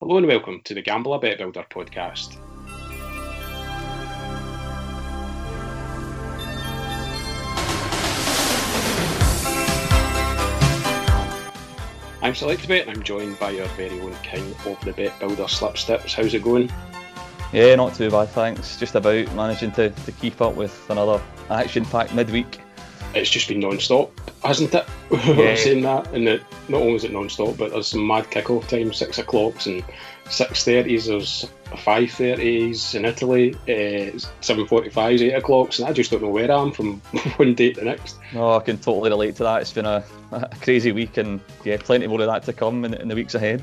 Hello and welcome to the Gambler Bet Builder podcast. I'm SelectBet and I'm joined by our very own king of the bet builder Slipstips. How's it going? Yeah, not too bad, thanks. Just about managing to, to keep up with another action packed midweek. It's just been non stop, hasn't it? Yeah. saying that, and it, not only is it non stop, but there's some mad kick-off time, six o'clocks and six thirties. There's five thirties in Italy, uh, seven forty-fives, eight o'clocks, and I just don't know where I am from one day to the next. No, I can totally relate to that. It's been a, a crazy week, and yeah, plenty more of that to come in, in the weeks ahead.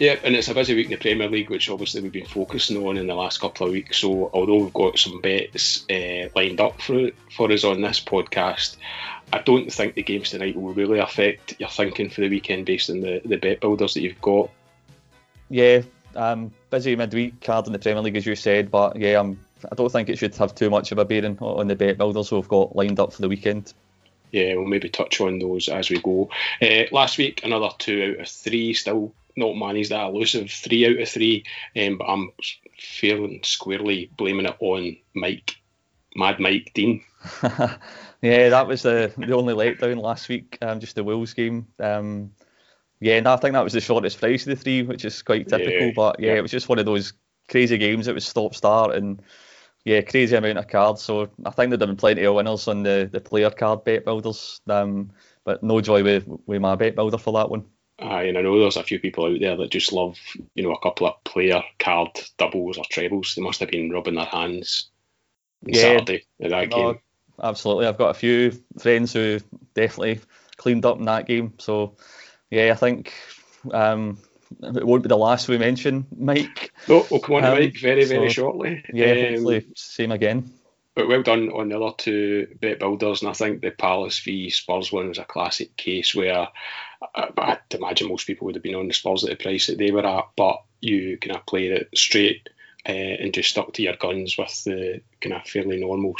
Yeah, and it's a busy week in the Premier League, which obviously we've been focusing on in the last couple of weeks. So, although we've got some bets uh, lined up for for us on this podcast, I don't think the games tonight will really affect your thinking for the weekend based on the, the bet builders that you've got. Yeah, um, busy midweek card in the Premier League, as you said, but yeah, I'm, I don't think it should have too much of a bearing on the bet builders we've got lined up for the weekend. Yeah, we'll maybe touch on those as we go. Uh, last week, another two out of three, still not managed that elusive three out of three, um, but I'm feeling squarely blaming it on Mike, Mad Mike Dean. yeah, that was the the only letdown last week. Um, just the Wolves game. Um, yeah, and I think that was the shortest price of the three, which is quite typical. Yeah, but yeah, yeah, it was just one of those crazy games. It was stop start and yeah, crazy amount of cards. So I think there'd have been plenty of winners on the, the player card bet builders. Um, but no joy with with my bet builder for that one. Aye, and I know there's a few people out there that just love, you know, a couple of player card doubles or trebles. They must have been rubbing their hands yeah, Saturday at that no, game. Absolutely, I've got a few friends who definitely cleaned up in that game. So, yeah, I think um, it won't be the last we mention, Mike. No, we'll come on um, to Mike very, very so, shortly. Yeah, um, same again. But well done on the other two bet builders, and I think the Palace v Spurs one was a classic case where I, I'd imagine most people would have been on the Spurs at the price that they were at, but you kind of played it straight uh, and just stuck to your guns with the kind of fairly normal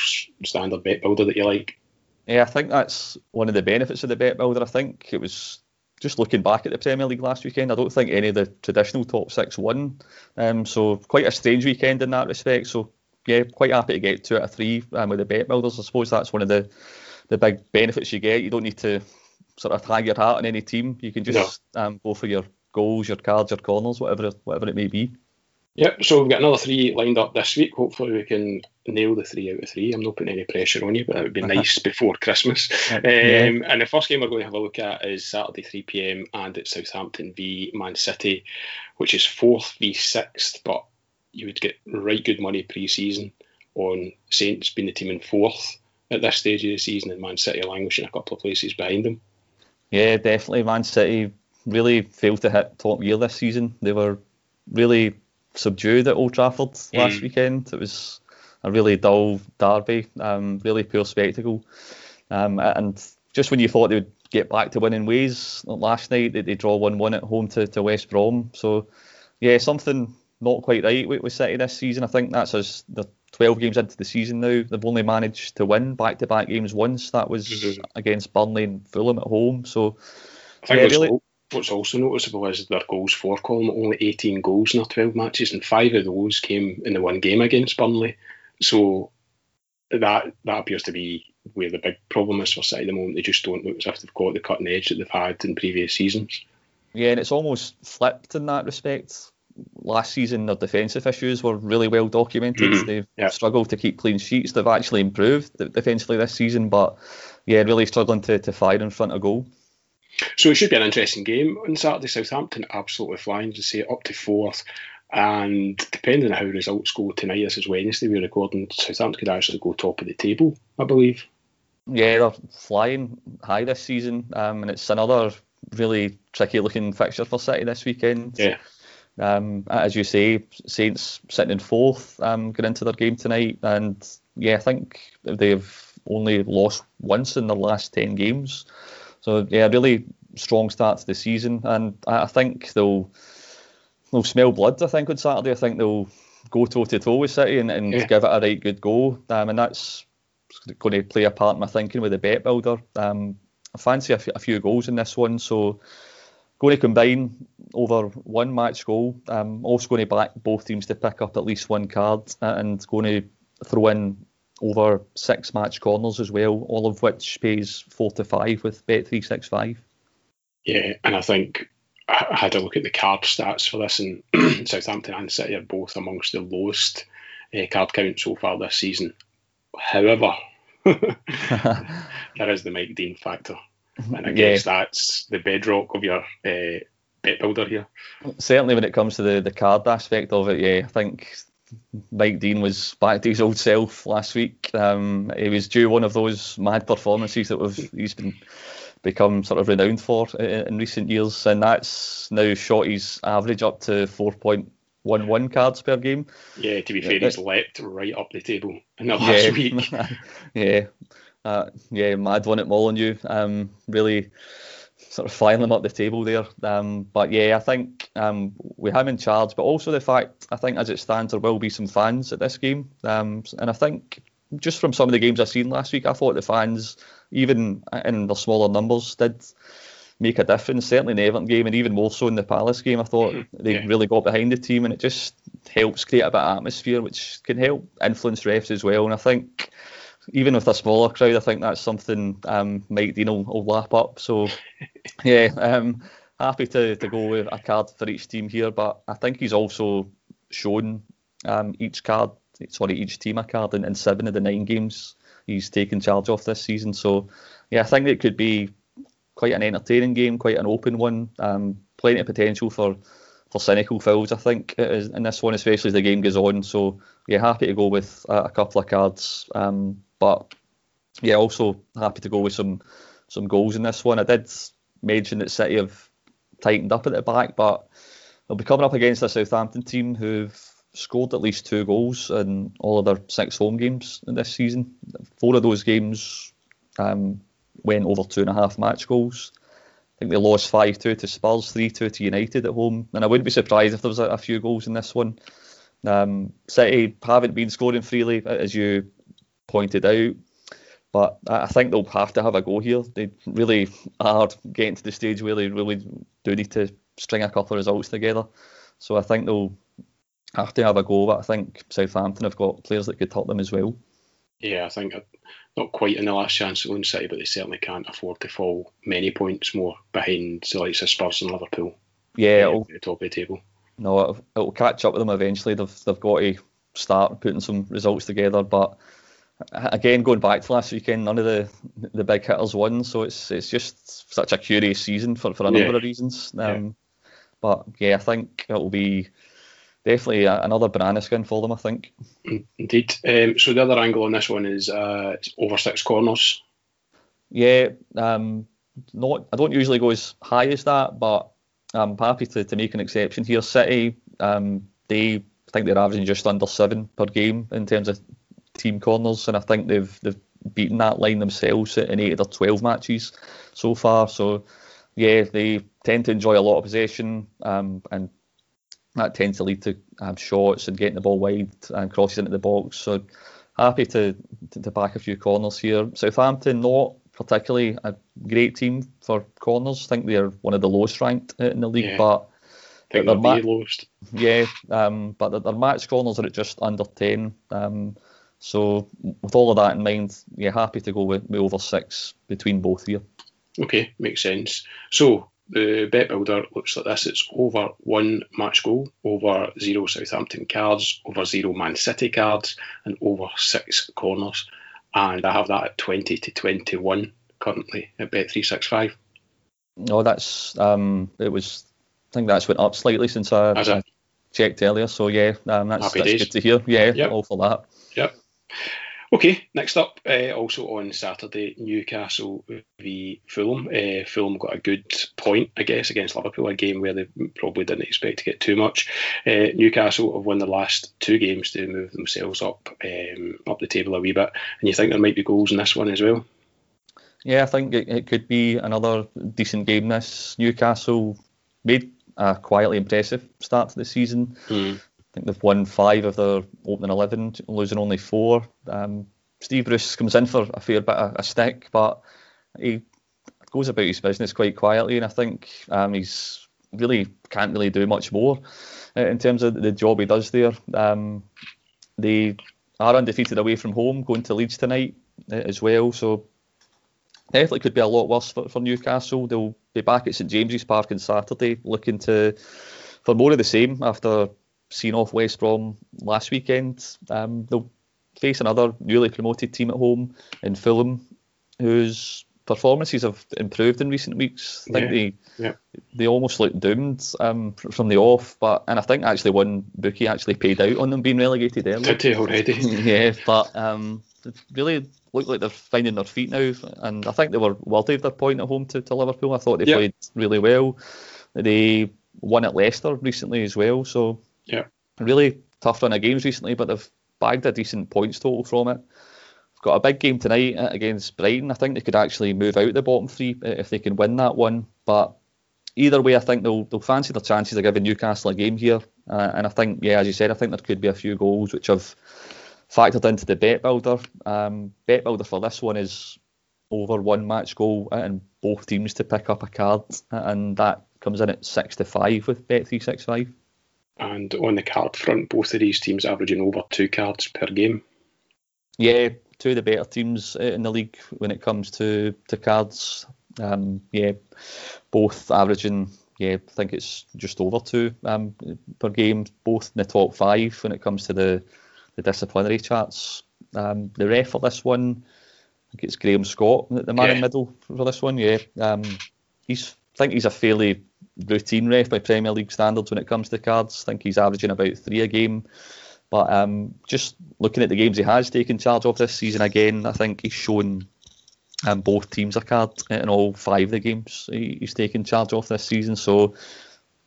standard bet builder that you like. Yeah, I think that's one of the benefits of the bet builder. I think it was just looking back at the Premier League last weekend, I don't think any of the traditional top six won. Um, so quite a strange weekend in that respect. So yeah, quite happy to get two out of three um, with the bet builders. I suppose that's one of the the big benefits you get. You don't need to sort of hang your hat on any team. You can just no. um, go for your goals, your cards, your corners, whatever whatever it may be. Yep. So we've got another three lined up this week. Hopefully we can nail the three out of three. I'm not putting any pressure on you, but it would be nice before Christmas. Um, yeah. And the first game we're going to have a look at is Saturday 3 pm, and it's Southampton v Man City, which is fourth v sixth, but you would get right good money pre-season on Saints being the team in fourth at this stage of the season, and Man City languishing a couple of places behind them. Yeah, definitely. Man City really failed to hit top gear this season. They were really subdued at Old Trafford mm. last weekend. It was a really dull derby, um, really poor spectacle. Um, and just when you thought they would get back to winning ways, last night they, they draw 1 1 at home to, to West Brom. So, yeah, something not quite right with, with City this season. I think that's as the 12 games into the season now. They've only managed to win back to back games once. That was mm-hmm. against Burnley and Fulham at home. So, I think yeah, really, what's also noticeable is their goals for column only 18 goals in their 12 matches, and five of those came in the one game against Burnley. So that that appears to be where the big problem is for City at the moment. They just don't look as if they've got the cutting edge that they've had in previous seasons. Yeah, and it's almost flipped in that respect. Last season, their defensive issues were really well documented. Mm-hmm. They've yeah. struggled to keep clean sheets. They've actually improved defensively this season, but yeah, really struggling to, to fire in front of goal. So it should be an interesting game on Saturday. Southampton absolutely flying to say up to fourth. And depending on how results go tonight, this is Wednesday, we're recording, Southampton could actually go top of the table, I believe. Yeah, they're flying high this season, um, and it's another really tricky looking fixture for City this weekend. Yeah. Um, as you say, Saints sitting in fourth, um, going into their game tonight, and yeah, I think they've only lost once in the last ten games. So yeah, really strong start to the season, and I think they'll they'll smell blood. I think on Saturday, I think they'll go toe to toe with City and, and yeah. give it a right good go, um, and that's going to play a part in my thinking with the bet builder. Um, I fancy a, f- a few goals in this one, so going to combine over one match goal. Um, also going to back both teams to pick up at least one card uh, and going to throw in over six match corners as well, all of which pays four to five with Bet365. Yeah, and I think I had a look at the card stats for this, and Southampton and City are both amongst the lowest uh, card count so far this season. However, there is the Mike Dean factor, and I guess yeah. that's the bedrock of your uh, bet builder here. Certainly, when it comes to the, the card aspect of it, yeah, I think Mike Dean was back to his old self last week. Um, he was due one of those mad performances that we've, he's been become sort of renowned for in, in recent years, and that's now shot his average up to 4.11 cards per game. Yeah, to be fair, he's leapt right up the table in the last yeah, week. yeah, uh, yeah, mad one at Molyneux. Um, really sort of flying them up the table there. Um, but yeah, I think um, we have him in charge, but also the fact I think as it stands there will be some fans at this game, um, and I think just from some of the games I've seen last week, I thought the fans, even in the smaller numbers, did make a difference. Certainly in the Everton game, and even more so in the Palace game, I thought mm-hmm. they yeah. really got behind the team, and it just helps create a bit of atmosphere, which can help influence refs as well. And I think even with a smaller crowd, I think that's something um, Mike Dean will, will lap up. So, yeah, um, happy to, to go with a card for each team here. But I think he's also shown um, each card, sorry, each team a card in, in seven of the nine games he's taken charge of this season. So, yeah, I think it could be quite an entertaining game, quite an open one. Um, plenty of potential for for cynical fouls, I think, in this one, especially as the game goes on. So, yeah, happy to go with a, a couple of cards. Um, but yeah, also happy to go with some some goals in this one. I did mention that City have tightened up at the back, but they'll be coming up against a Southampton team who've scored at least two goals in all of their six home games in this season. Four of those games um, went over two and a half match goals. I think they lost 5 2 to Spurs, 3 2 to United at home. And I wouldn't be surprised if there was a, a few goals in this one. Um, City haven't been scoring freely, as you pointed out. But I think they'll have to have a go here. They really are getting to the stage where they really do need to string a couple of results together. So I think they'll have to have a go. But I think Southampton have got players that could help them as well. Yeah, I think uh, not quite in the last chance of City, but they certainly can't afford to fall many points more behind the likes of Spurs and Liverpool. Yeah, at the top of the table. No, it'll, it'll catch up with them eventually. They've they've got to start putting some results together, but again, going back to last weekend, none of the the big hitters won, so it's it's just such a curious season for, for a number yeah. of reasons. Um, yeah. But yeah, I think it will be definitely another banana skin for them. I think. Indeed. Um, so the other angle on this one is uh, over six corners. Yeah, um, not. I don't usually go as high as that, but I'm happy to, to make an exception here. City, um, they I think they're averaging just under seven per game in terms of team corners, and I think they've they've beaten that line themselves in eight of their twelve matches so far. So yeah, they tend to enjoy a lot of possession, um, and that tends to lead to um, shots and getting the ball wide and crosses into the box. So happy to, to, to back a few corners here. Southampton not particularly a great team for corners. I think they're one of the lowest ranked in the league, yeah. but I think they're ma-. Yeah, um, but their, their match corners are at just under ten. Um, so with all of that in mind, yeah, happy to go with, with over six between both here. Okay, makes sense. So the bet builder looks like this. It's over one match goal, over zero Southampton cards, over zero Man City cards, and over six corners. And I have that at 20 to 21 currently at Bet365. No, that's um, it was. I think that's went up slightly since I, I checked earlier. So yeah, um, that's, that's good to hear. Yeah, yep. all for that. Yep. Okay, next up, uh, also on Saturday, Newcastle v Fulham. Uh, Fulham got a good point, I guess, against Liverpool, a game where they probably didn't expect to get too much. Uh, Newcastle have won the last two games to move themselves up um, up the table a wee bit, and you think there might be goals in this one as well? Yeah, I think it, it could be another decent game. This Newcastle made a quietly impressive start to the season. Mm. I think they've won five of their opening 11, losing only four. Um, Steve Bruce comes in for a fair bit of a stick, but he goes about his business quite quietly, and I think um, he's really can't really do much more uh, in terms of the job he does there. Um, they are undefeated away from home, going to Leeds tonight uh, as well. So definitely could be a lot worse for, for Newcastle. They'll be back at St James's Park on Saturday, looking to for more of the same after seeing off West Brom last weekend. Um, they'll face another newly promoted team at home in Fulham, whose performances have improved in recent weeks. I think Yeah, they yeah. they almost looked doomed um, from the off, but and I think actually one bookie actually paid out on them being relegated early. Did he already? yeah, but um, really look like they're finding their feet now, and I think they were worthy of their point at home to, to Liverpool. I thought they Yeah. played really well. They won at Leicester recently as well, so Yeah. really tough run of games recently, but they've bagged a decent points total from it. They've got a big game tonight uh, against Brighton. I think they could actually move out the bottom three uh, if they can win that one, but. Either way, I think they'll they'll fancy their chances of giving Newcastle a game here, uh, and I think, yeah, as you said, I think there could be a few goals which have factored into the bet builder. Um, bet builder for this one is over one match goal and both teams to pick up a card, and that comes in at six to five with Bet three six five. And on the card front, both of these teams averaging over two cards per game. Yeah, two of the better teams uh, in the league when it comes to to cards. Um, yeah, both averaging. Yeah, I think it's just over two um, per game. Both in the top five when it comes to the the disciplinary charts. Um, the ref for this one, I think it's Graham Scott, the the man in the middle for this one. Yeah, um, he's I think he's a fairly routine ref by Premier League standards when it comes to cards. I think he's averaging about three a game. But um, just looking at the games he has taken charge of this season again, I think he's shown um, both teams a card in all five of the games he, he's taken charge of this season. So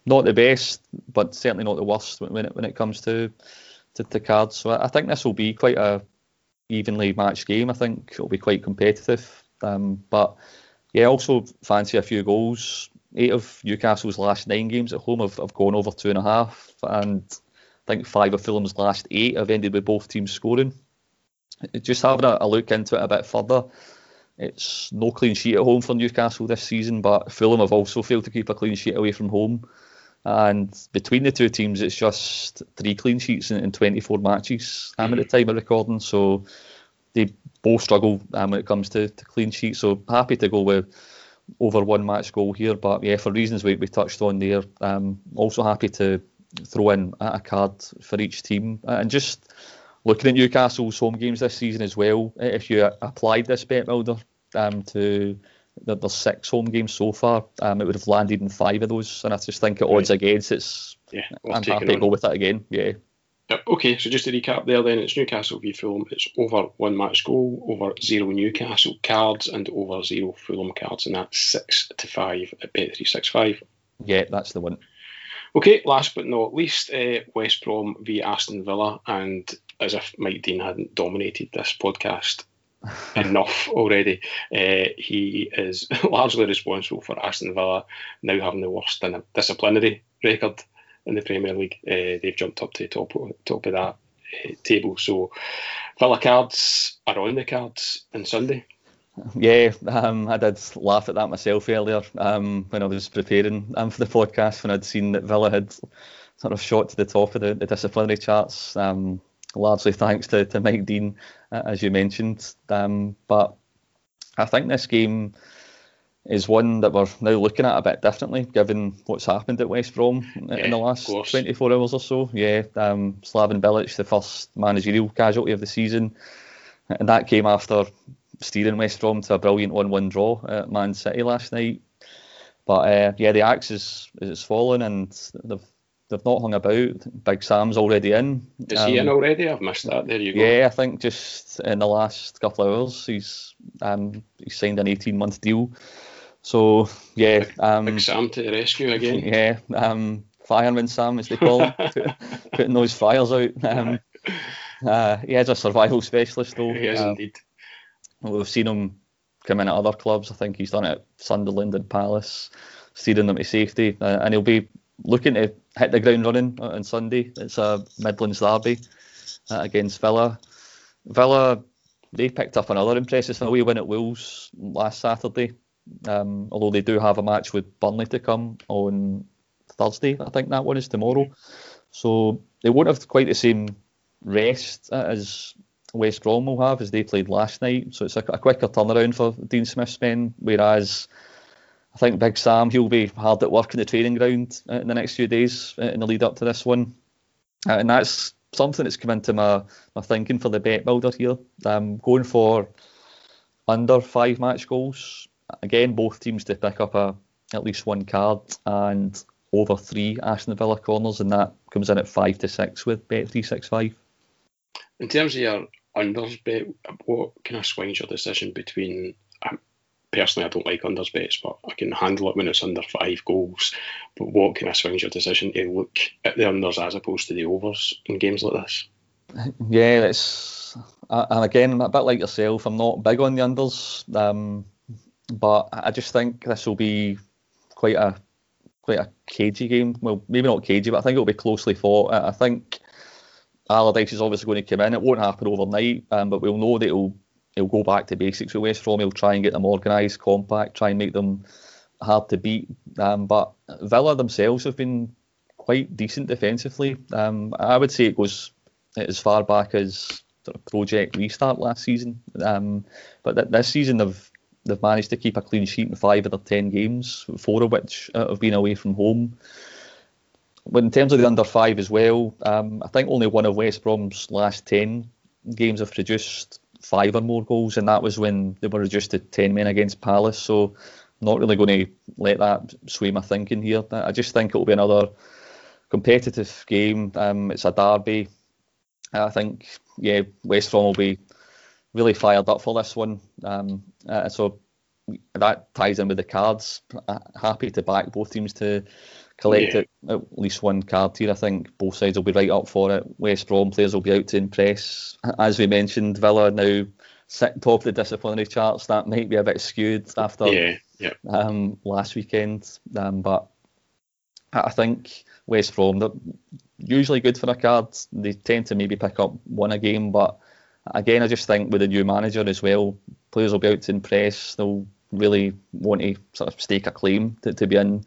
not the best, but certainly not the worst when, when it when it comes to to, to cards. So I, I think this will be quite a evenly matched game. I think it'll be quite competitive. Um, but yeah, also fancy a few goals. Eight of Newcastle's last nine games at home have, have gone over two and a half, and I think five of Fulham's last eight have ended with both teams scoring. Just having a, a look into it a bit further, it's no clean sheet at home for Newcastle this season, but Fulham have also failed to keep a clean sheet away from home. And between the two teams, it's just three clean sheets in, in 24 matches um, at the time of recording. So they both struggle um, when it comes to, to clean sheets. So happy to go with over one match goal here. But yeah, for reasons we, we touched on there, um, also happy to throw in a card for each team. And just looking at Newcastle's home games this season as well, if you applied this bet builder um, to the, six home games so far, um, it would have landed in five of those. And I just think at odds against, it's Yeah, I'm happy to go with that again. Yeah. Okay, so just to recap there then, it's Newcastle v Fulham, it's over one match goal, over zero Newcastle cards, and over zero Fulham cards, and that's six to five at Bet365. Yeah, that's the one. Okay, last but not least, uh, West Brom v Aston Villa, and as if Mike Dean hadn't dominated this podcast enough already, uh, he is largely responsible for Aston Villa now having the worst din- disciplinary record in the Premier League. Uh, they've jumped up to the top top of that uh, table. So Villa cards are on the cards on Sunday. Yeah, um, I did laugh at that myself earlier um, when I was preparing um, for the podcast when I'd seen that Villa had sort of shot to the top of the, the disciplinary charts, um, largely thanks to, to Mike Dean, uh, as you mentioned. Um, but I think this game is one that we're now looking at a bit differently, given what's happened at West Brom Yeah, in the last 24 hours or so. Yeah, um, Slaven Bilic, the first managerial casualty of the season, and that came after steering West Brom to a brilliant 1-1 draw at Man City last night. But uh, yeah, the axe is is fallen, and they've they've not hung about. Big Sam's already in. Is he Um, in already? I've missed that. There you go. Yeah, I think just in the last couple of hours, he's um, he's signed an 18 month deal. So yeah, um, Big Sam to the rescue again. yeah, um, fireman Sam as they call him, put, putting those fires out. Um, uh, he is a survival specialist though. He is Um, indeed. We've seen him come in at other clubs. I think he's done it at Sunderland and Palace, steering them to safety, uh, and he'll be looking to hit the ground running on on Sunday. It's a Midlands derby uh, against Villa. Villa, they picked up another impressive away win at Wolves last Saturday. Um, although they do have a match with Burnley to come on Thursday, I think that one is tomorrow. So they won't have quite the same rest as West Brom will have as they played last night. So it's a, a quicker turnaround for Dean Smith's men. Whereas I think Big Sam he'll be hard at work in the training ground in the next few days in the lead up to this one, and that's something that's come into my, my thinking for the bet builder here. Um, going for under five match goals. Again, both teams to pick up a at least one card and over three Aston Villa corners, and that comes in at five to six with bet three six five. In terms of your unders bet, what kind of swings your decision between? Um, personally, I don't like unders bets, but I can handle it when it's under five goals. But what kind of swings your decision to look at the unders as opposed to the overs in games like this? Yeah, it's and again a bit like yourself. I'm not big on the unders, um, but I just think this will be quite a quite a cagey game. Well, maybe not cagey, but I think it'll be closely fought. I think Allardyce is obviously going to come in. It won't happen overnight, um, but we'll know that he'll he'll go back to basics with West Brom. He'll try and get them organised, compact, try and make them hard to beat. Um, but Villa themselves have been quite decent defensively. Um, I would say it goes as far back as sort of Project Restart last season. Um, but th- this season they've they've managed to keep a clean sheet in five of their ten games, four of which uh, have been away from home. But in terms of the under five as well, um, I think only one of West Brom's last ten games have produced five or more goals, and that was when they were reduced to ten men against Palace. So I'm not really going to let that sway my thinking here. I just think it'll be another competitive game. Um, it's a derby. I think yeah, West Brom will be really fired up for this one. Um, uh, so that ties in with the cards. Uh, happy to back both teams to collect yeah. at least one card here. I think both sides will be right up for it. West Brom players will be out to impress. As we mentioned, Villa now sit top of the disciplinary charts. That might be a bit skewed after yeah, yeah. Um, last weekend, um, but I think West Brom they're usually good for a card. They tend to maybe pick up one a game, but again, I just think with a new manager as well, players will be out to impress. They'll really want to sort of stake a claim to, to be in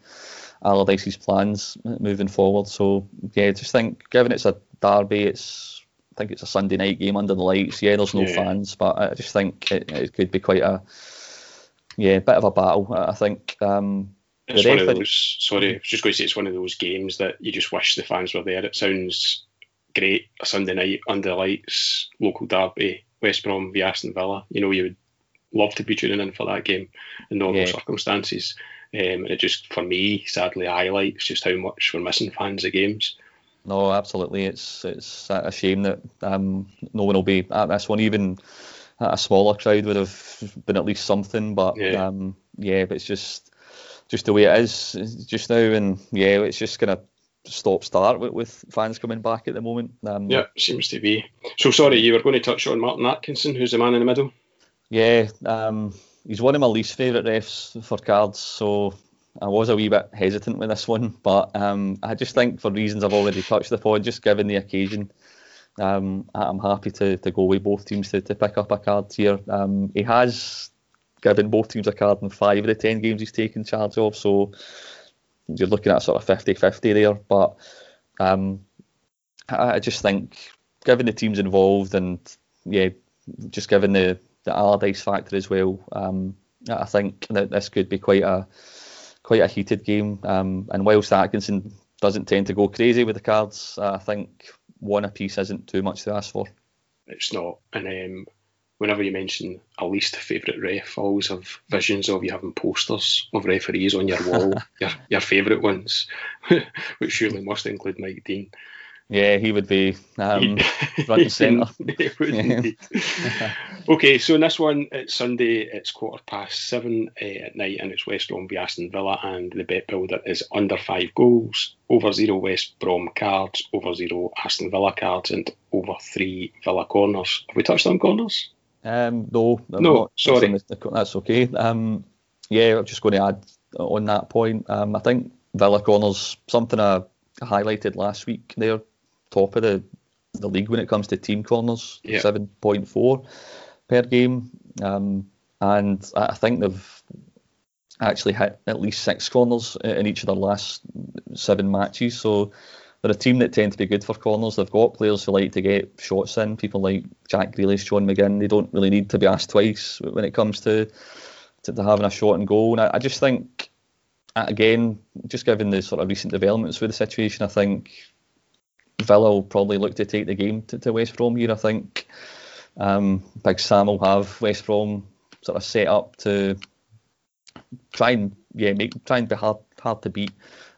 Allardyce's plans moving forward. So yeah, just think given it's a derby, it's I think it's a Sunday night game under the lights. Yeah, there's no yeah. fans, but I just think it, it, could be quite a yeah bit of a battle. I think. Um, it's one of those. Sorry, I was just going to say it's one of those games that you just wish the fans were there. It sounds great. A Sunday night under the lights, local derby, West Brom v Aston Villa. You know, you would love to be tuning in for that game in normal yeah. circumstances. Um, and it just, for me, sadly highlights just how much we're missing fans of games. No, absolutely. It's it's a shame that um, no one will be at this one. Even a smaller crowd would have been at least something. But yeah, um, yeah but it's just just the way it is just now, and yeah, it's just gonna stop start with, with fans coming back at the moment. Um, yeah, seems to be. So sorry, you were going to touch on Martin Atkinson, who's the man in the middle. Yeah, um, he's one of my least favourite refs for cards, so I was a wee bit hesitant with this one, but um, I just think for reasons I've already touched upon, just given the occasion, um, I'm happy to, to go with both teams to, to pick up a card here. Um, he has given both teams a card in five of the ten games he's taken charge of, so you're looking at sort of 50-50 there. But um, I just think, given the teams involved and yeah, just given the the Allardyce factor as well, um, I think that this could be quite a quite a heated game. Um, and whilst Atkinson doesn't tend to go crazy with the cards, I think one apiece isn't too much to ask for. It's not, and um, whenever you mention a least favourite ref, I always have visions of you having posters of referees on your wall, your your favourite ones, which surely must include Mike Dean. Yeah, he would be um, front centre. okay, so in this one, it's Sunday, it's quarter past seven uh, at night, and it's West Brom v Aston Villa, and the bet builder is under five goals, over zero West Brom cards, over zero Aston Villa cards, and over three Villa corners. Have we touched on corners? Um, no, no, sorry, that's okay. Um, yeah, I'm just going to add on that point. Um, I think Villa corners something I highlighted last week. They're top of the, the league when it comes to team corners, yeah. 7.4 per game. Um, and I think they've actually hit at least six corners in each of their last seven matches. So they're a team that tend to be good for corners. They've got players who like to get shots in. People like Jack Grealish, John McGinn. They don't really need to be asked twice when it comes to to, to having a shot and goal. And I, I just think, again, just given the sort of recent developments with the situation, I think Villa will probably look to take the game to, to West Brom here. I think um, Big Sam will have West Brom sort of set up to try and yeah make try and be hard hard to beat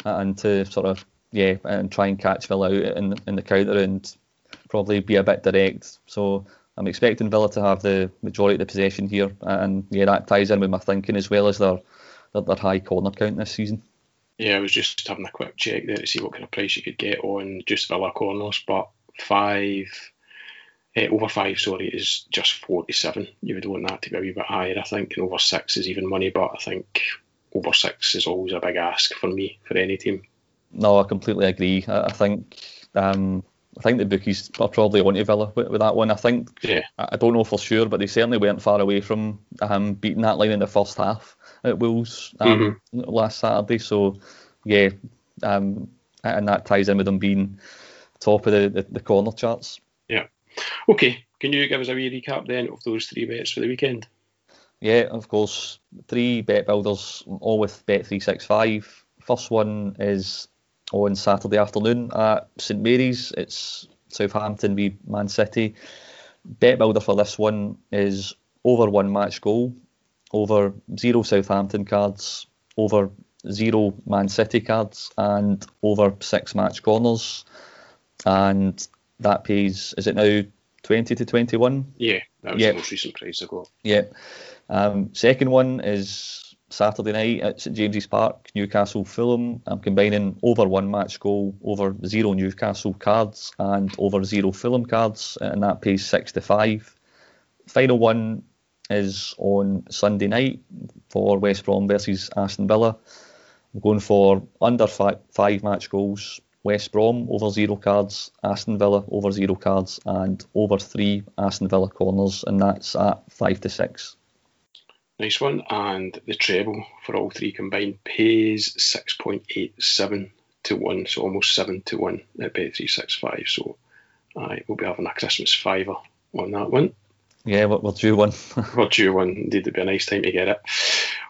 and to sort of yeah and try and catch Villa out in in the counter and probably be a bit direct. So I'm expecting Villa to have the majority of the possession here, and yeah, that ties in with my thinking as well as their their, their high corner count this season. Yeah, I was just having a quick check there to see what kind of price you could get on just Villa corners, but five uh, over five, sorry, is just 47. You would want that to be a wee bit higher, I think, and over six is even money, but I think over six is always a big ask for me, for any team. No, I completely agree. I, I think um, I think the bookies are probably on to Villa with, with, that one. I think, yeah. I, I don't know for sure, but they certainly weren't far away from um, beating that line in the first half at Wolves um, mm-hmm. last Saturday. So, yeah, um, and that ties in with them being top of the, the, the corner charts. Yeah. Okay. Can you give us a wee recap then of those three bets for the weekend? Yeah, of course. Three bet builders, all with Bet365. First one is on Saturday afternoon at St Mary's. It's Southampton v Man City. Bet builder for this one is over one match goal, over zero Southampton cards, over zero Man City cards, and over six match corners. And that pays, is it now 20 to 21? Yeah, that was the most recent price I got. Yeah. Um, second one is Saturday night at St James's Park, Newcastle Fulham. I'm combining over one match goal, over zero Newcastle cards, and over zero Fulham cards, and that pays six to five. Final one is on Sunday night for West Brom versus Aston Villa. I'm going for under five, five match goals. West Brom over zero cards, Aston Villa over zero cards, and over three Aston Villa corners, and that's at five to six. Nice one. And the treble for all three combined pays 6.87 to 1, so almost 7 to 1 at Bet365. So I will be having a Christmas fiver on that one. Yeah, we'll, we'll do one. we'll do one. Indeed, it'd be a nice time to get it.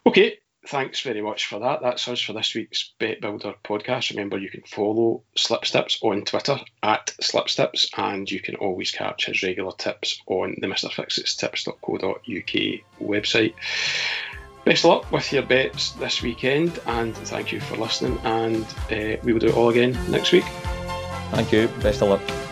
Okay, thanks very much for that. That's us for this week's Bet Builder podcast. Remember, you can follow Slipsteps on Twitter at Slipsteps, and you can always catch his regular tips on the Mr. Fixits tips.co.uk website. Best of luck with your bets this weekend, and thank you for listening. And uh, we will do it all again next week. Thank you. Best of luck.